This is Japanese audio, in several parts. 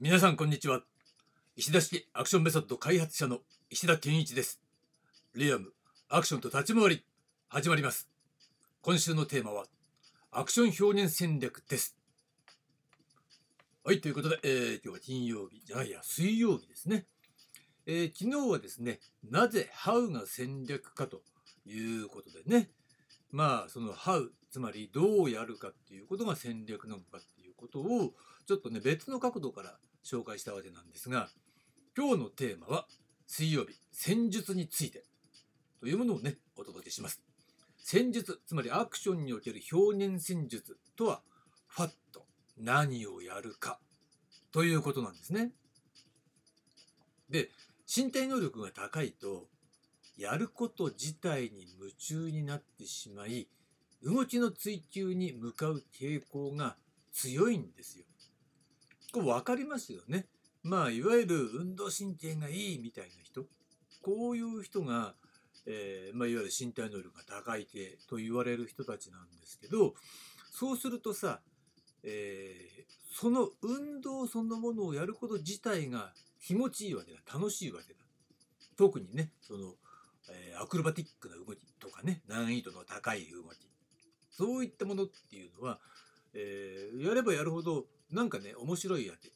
皆さんこんにちは。石田式アクションメソッド開発者の石田健一です。リアムアクションと立ち回り始まります。今週のテーマはアクション表現戦略です。はいということで、えー、今日は金曜日じゃないや水曜日ですね、えー、昨日はですねなぜ How が戦略かということでね。まあその How つまりどうやるかっていうことが戦略なのかっていうことをちょっとね別の角度から紹介したわけなんですが今日のテーマは水曜日戦術についてというものをねお届けします戦術つまりアクションにおける表現戦術とはファット何をやるかということなんですねで身体能力が高いとやること自体に夢中になってしまい動きの追求に向かう傾向が強いんですよ。これ分かりますよね。まあいわゆる運動神経がいいみたいな人こういう人が、えー、まあ、いわゆる身体能力が高い系と言われる人たちなんですけどそうするとさ、えー、その運動そのものをやること自体が気持ちいいわけだ楽しいわけだ。特にねその、えー、アクロバティックな動きとかね難易度の高い動きそういったものっていうのは、えやればやるほどなんかね、面白いわけ。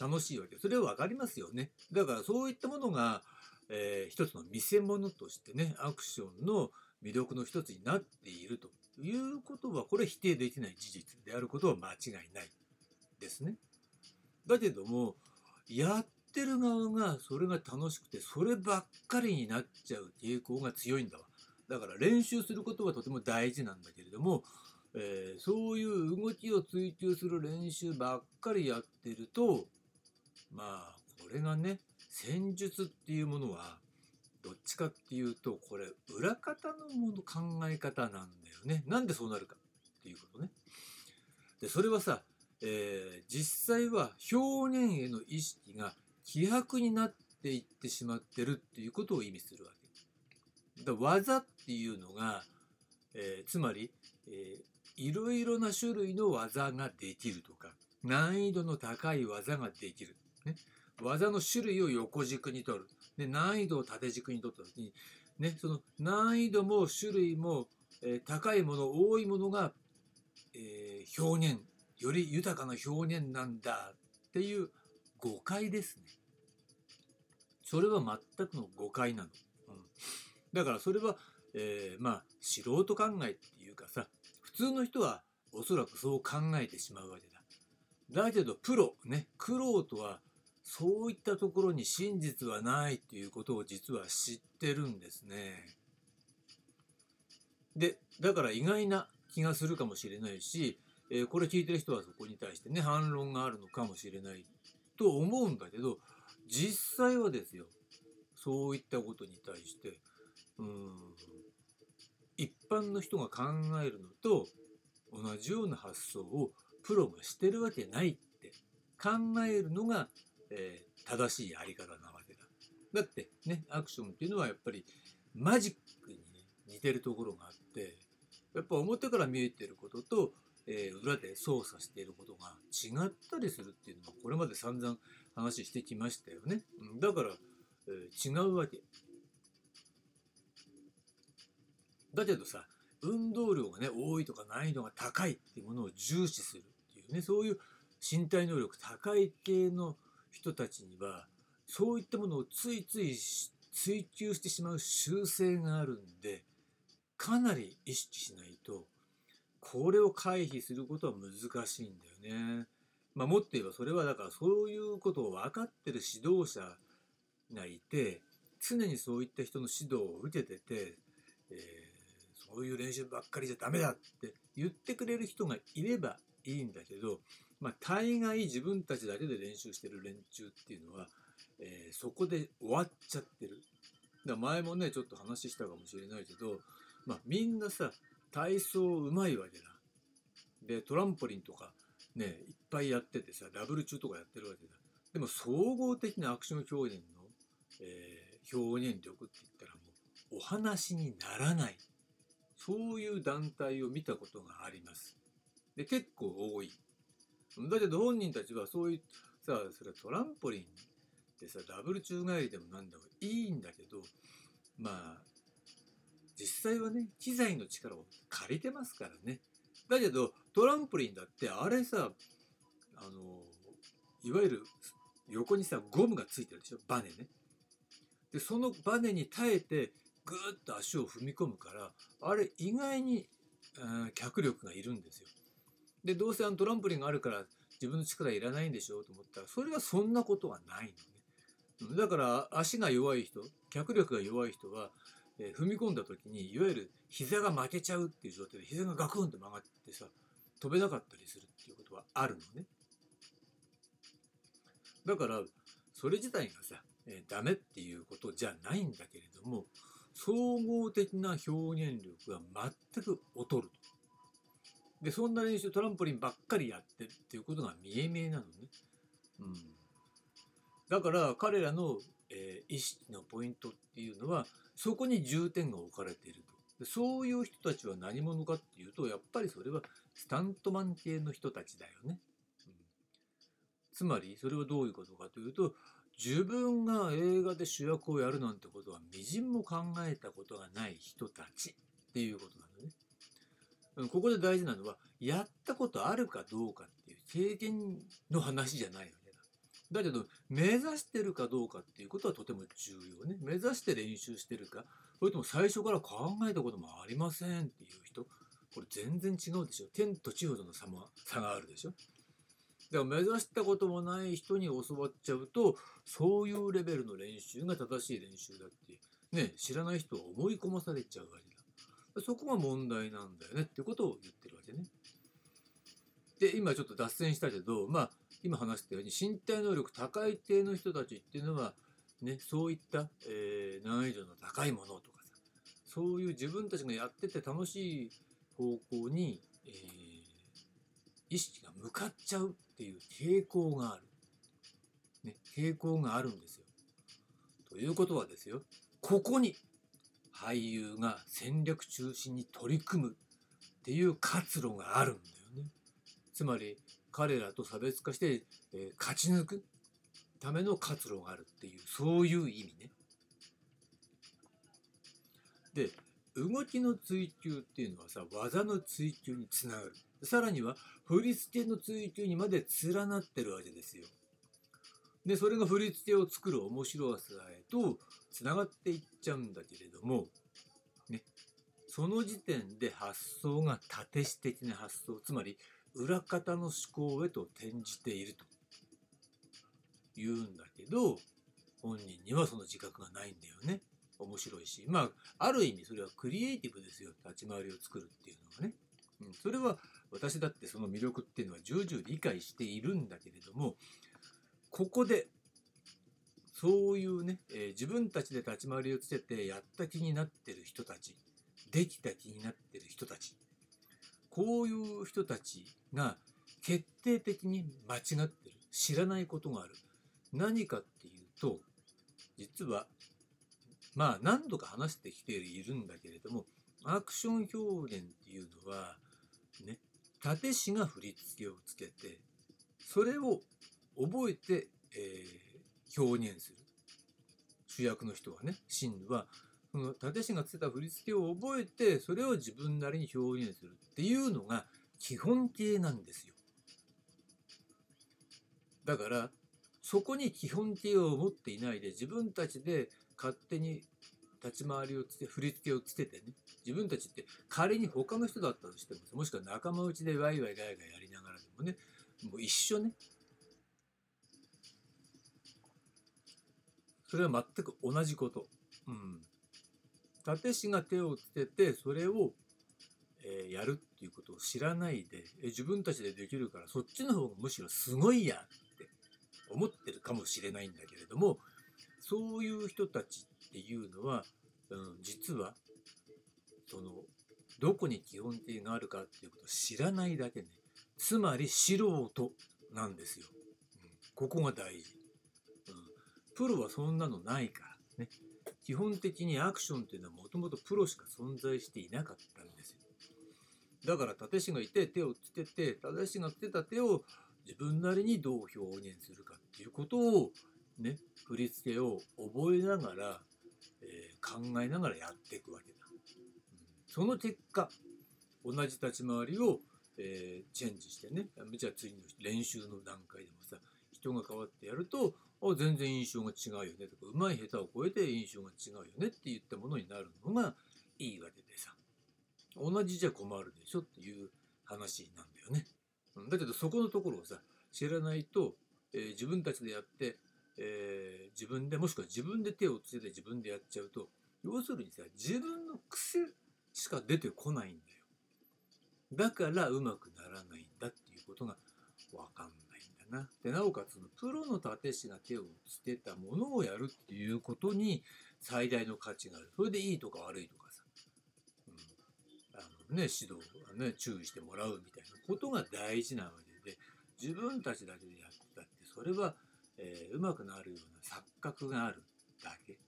楽しいわけ。それは分かりますよね。だからそういったものが、えー、一つの見せ物としてね、アクションの魅力の一つになっているということは、これ否定できない事実であることは間違いないですね。だけども、やってる側がそれが楽しくて、そればっかりになっちゃう傾向が強いんだわ。だから練習することはとても大事なんだけれども、えー、そういう動きを追求する練習ばっかりやってるとまあこれがね戦術っていうものはどっちかっていうとこれ裏方のもの考え方なんだよね。なんでそうなるかっていうことね。でそれはさ、えー、実際は表現への意識が希薄になっていってしまってるっていうことを意味するわけ。だ技っていうのが、えー、つまり、えー、いろいろな種類の技ができるとか難易度の高い技ができる、ね、技の種類を横軸に取る、で難易度を縦軸に取った時に、ね、その難易度も種類も、えー、高いもの多いものが、えー、表現より豊かな表現なんだっていう誤解ですね。それは全くの誤解なの。うん、だからそれは、えー、まあ素人考えっていうかさ普通の人はおそらくそう考えてしまうわけだ。だけどプロね苦労とはそういったところに真実はないっていうことを実は知ってるんですね。でだから意外な気がするかもしれないし、えー、これ聞いてる人はそこに対してね反論があるのかもしれないと思うんだけど実際はですよそういったことに対してうん一般の人が考えるのと同じような発想をプロがしてるわけないって考えるのが、えー、正しいやり方なわけだ。だってねアクションっていうのはやっぱりマジックに、ね、似てるところがあってやっぱ表から見えてることと、えー、裏で操作していることが違ったりするっていうのはこれまで散々話してきましたよね。だから、えー、違うわけ。だけどさ運動量がね多いとか難易度が高いっていうものを重視するっていうねそういう身体能力高い系の人たちにはそういったものをついつい追求してしまう習性があるんでかなり意識しないとこれを回避することは難しいんだよね。まあ、もっと言えばそれはだからそういうことを分かってる指導者がいて常にそういった人の指導を受けてて、えーそういう練習ばっかりじゃダメだって言ってくれる人がいればいいんだけど、まあ、大概自分たちだけで練習してる連中っていうのは、えー、そこで終わっちゃってる。だ前もねちょっと話したかもしれないけど、まあ、みんなさ体操うまいわけだ。でトランポリンとかねいっぱいやっててさダブル中とかやってるわけだ。でも総合的なアクション表現の、えー、表現力って言ったらもうお話にならないそういう団体を見たことがあります。で結構多い。だけど本人たちはそういうさあそれはトランポリンってさダブル宙返りでもなんだもいいんだけどまあ実際はね機材の力を借りてますからねだけどトランポリンだってあれさあのいわゆる横にさゴムがついてるでしょ？バネねでそのバネに耐えてぐーっと足を踏み込むからあれ意外に、脚力がいるんですよ。でどうせあのトランポリンがあるから自分の力いらないんでしょうと思ったらそれはそんなことはないのね。だから足が弱い人脚力が弱い人は、えー、踏み込んだ時にいわゆる膝が負けちゃうっていう状態で膝がガクンと曲がってさ飛べなかったりするっていうことはあるのね。だからそれ自体がさ、えー、ダメっていうことじゃないんだけれども総合的な表現力が全く劣ると。で、そんな練習トランポリンばっかりやってるっていうことが見え見えなのね。うん。だから彼らの、えー、意識のポイントっていうのは、そこに重点が置かれていると。でそういう人たちは何者かっていうと、やっぱりそれはスタントマン系の人たちだよね。うん、つまり、それはどういうことかというと、自分が映画で主役をやるなんてことはみじんも考えたことがない人たちっていうことなのね。ここで大事なのはやったことあるかどうかっていう経験の話じゃないわけだ。だけど目指してるかどうかっていうことはとても重要ね。目指して練習してるかそれとも最初から考えたこともありませんっていう人これ全然違うでしょ。天と地ほどの差も差があるでしょ。だから目指したこともない人に教わっちゃうとそういうレベルの練習が正しい練習だってね知らない人は思い込まされちゃうわけだ。そこが問題なんだよねってことを言ってるわけね。で今ちょっと脱線したけどまあ今話したように身体能力高い系の人たちっていうのはねそういった、えー、難易度の高いものとかさそういう自分たちがやってて楽しい方向に、えー、意識が向かっちゃうっていう傾向がある。ね、傾向があるんですよ。ということはですよ、ここに俳優が戦略中心に取り組むっていう活路があるんだよね。つまり彼らと差別化して、えー、勝ち抜くための活路があるっていうそういう意味ね。で動きの追求っていうのはさ技の追求につながる。さらには振り付けの追求にまで連なってるわけですよ。で、それが振り付けを作る面白さへとつながっていっちゃうんだけれども、ね、その時点で発想が縦視的な発想、つまり裏方の思考へと転じていると言うんだけど、本人にはその自覚がないんだよね。面白いし。まあ、ある意味それはクリエイティブですよ。立ち回りを作るっていうのはね。うん、それは私だってその魅力っていうのは重々理解しているんだけれどもここでそういうね、えー、自分たちで立ち回りをつけてやった気になってる人たちできた気になってる人たちこういう人たちが決定的に間違ってる知らないことがある。何かっていうと実はまあ何度か話してきているんだけれどもアクション表現っていうのはね立師が振り付けをつけてそれを覚えて、えー、表現する。主役の人はね真はその立師がつけた振り付けを覚えてそれを自分なりに表現するっていうのが基本形なんですよ。だからそこに基本形を持っていないで自分たちで勝手に立ち回りをつけ振り付けをつけてね自分たちって仮に他の人だったとしてももしくは仲間内でワイワイガヤガヤやりながらでもねもう一緒ねそれは全く同じこと。うん。立師が手をつけてそれを、えー、やるっていうことを知らないで、え自分たちでできるからそっちの方がむしろすごいやって思ってるかもしれないんだけれどもそういう人たちっていうのは、うん、実はそのどこに基本形があるかっていうことを知らないだけね。つまり素人なんですよ、うん、ここが大事、うん、プロはそんなのないからね。基本的にアクションっていうのはもともとプロしか存在していなかったんですよ。だから立師がいて手をつけて立師がつけた手を自分なりにどう表現するかっていうことをね振り付けを覚えながら、考えながらやっていくわけだ。その結果同じ立ち回りを、え、チェンジしてねじゃあ次の練習の段階でもさ人が変わってやるとあ全然印象が違うよねとかうまい下手を超えて印象が違うよねって言ったものになるのがいいわけでさ同じじゃ困るでしょっていう話なんだよね。だけどそこのところをさ知らないと、えー、自分たちでやって、えー、自分でもしくは自分で手をつけて自分でやっちゃうと要するにさ自分の癖しか出てこないんだよ。だからうまくならないんだっていうことが分かんないんだな。でなおかつプロの立石が手をつけたものをやるっていうことに最大の価値がある。それでいいとか悪いとかさ。うん、あのね、指導、ね、注意してもらうみたいなことが大事なわけで、自分たちだけでやってたって、それは、えー、うまくなるような錯覚があるだけ。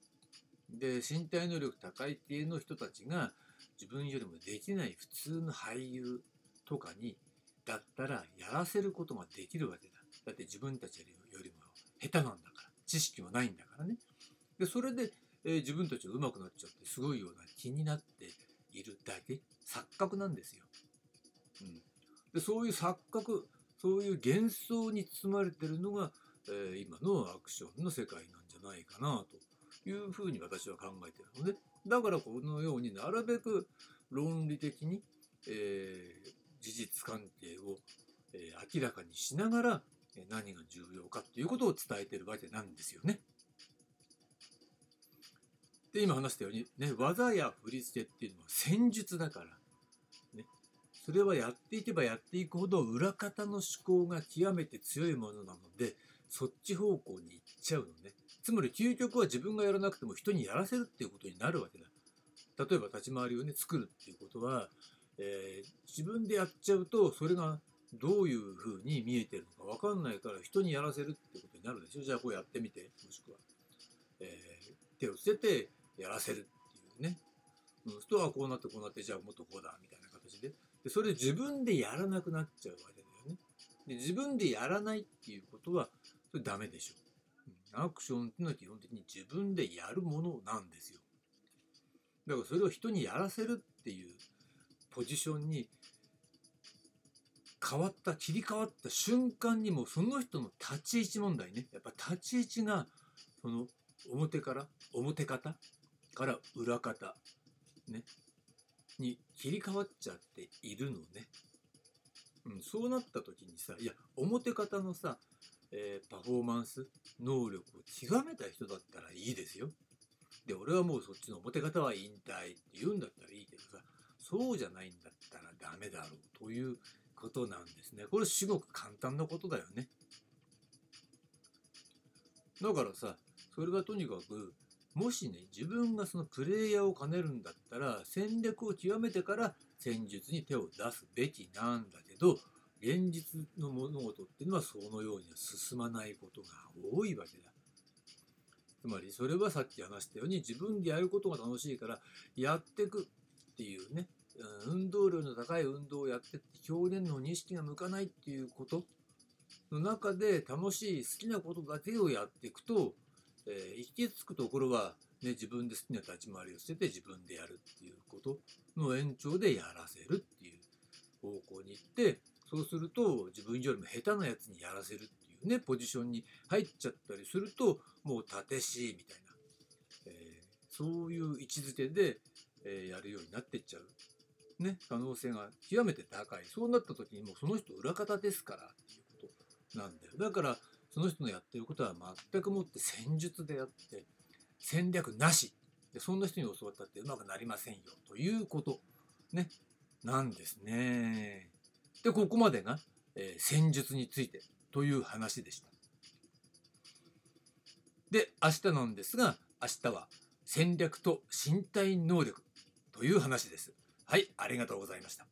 で、身体能力高いっていうの人たちが、自分よりもできない普通の俳優とかに、だったらやらせることができるわけだ。だって自分たちよりも下手なんだから。知識はないんだからね。で、それで、えー、自分たちが上手くなっちゃってすごいような気になっているだけ錯覚なんですよ。うん、でそういう錯覚そういう幻想に包まれてるのが、え、今のアクションの世界なんじゃないかなというふうに私は考えてるのでだからこのようになるべく論理的に、え、事実関係を、え、明らかにしながら何が重要かということを伝えてるわけなんですよね。で、今話したように、ね、技や振り付けっていうのは戦術だから、ね、それはやっていけばやっていくほど裏方の思考が極めて強いものなので、そっち方向に行っちゃうのね。つまり究極は自分がやらなくても人にやらせるっていうことになるわけだ。例えば立ち回りをね、作るっていうことは、えー、自分でやっちゃうと、それがどういうふうに見えてるのか分かんないから人にやらせるってことになるでしょ。じゃあこうやってみて、もしくは、えー、手を捨ててやらせるっていうね。うん、人はこうなってこうなってじゃあもっとこうだみたいな形ででそれ自分でやらなくなっちゃうわけだよねで自分でやらないっていうことはそれダメでしょ、アクションっていうのは基本的に自分でやるものなんですよ。だからそれを人にやらせるっていうポジションに変わった切り替わった瞬間にもその人の立ち位置問題ね。やっぱ立ち位置がその表から表方から裏方、ね、に切り替わっちゃっているのね。うん、そうなった時にさ、いや、表方のさ、えー、パフォーマンス、能力を極めた人だったらいいですよ。で、俺はもうそっちの表方は引退って言うんだったらいいけどさ、そうじゃないんだったらダメだろうということなんですね。これすごく簡単なことだよね。だからさ、それがとにかくもしね、自分がそのプレイヤーを兼ねるんだったら、戦略を極めてから戦術に手を出すべきなんだけど、現実の物事っていうのはそのようには進まないことが多いわけだ。つまりそれはさっき話したように自分でやることが楽しいからやってくっていうね、運動量の高い運動をやってって表現の認識が向かないっていうことの中で楽しい好きなことだけをやっていくとえー、行き着くところは、ね、自分で好きな立ち回りをしてて自分でやるっていうことの延長でやらせるっていう方向に行ってそうすると自分よりも下手なやつにやらせるっていうねポジションに入っちゃったりするともう立てしみたいな、えー、そういう位置づけで、えー、やるようになってっちゃう、ね、可能性が極めて高い。そうなった時にもうその人裏方ですからっていうことなんだよ。だからその人のやってることは全くもって戦術であって戦略なし。でそんな人に教わったってうまくなりませんよ。ということ。ね。なんですね。でここまでが、えー、戦術についてという話でした。で明日なんですが明日は戦略と身体能力という話です。はいありがとうございました。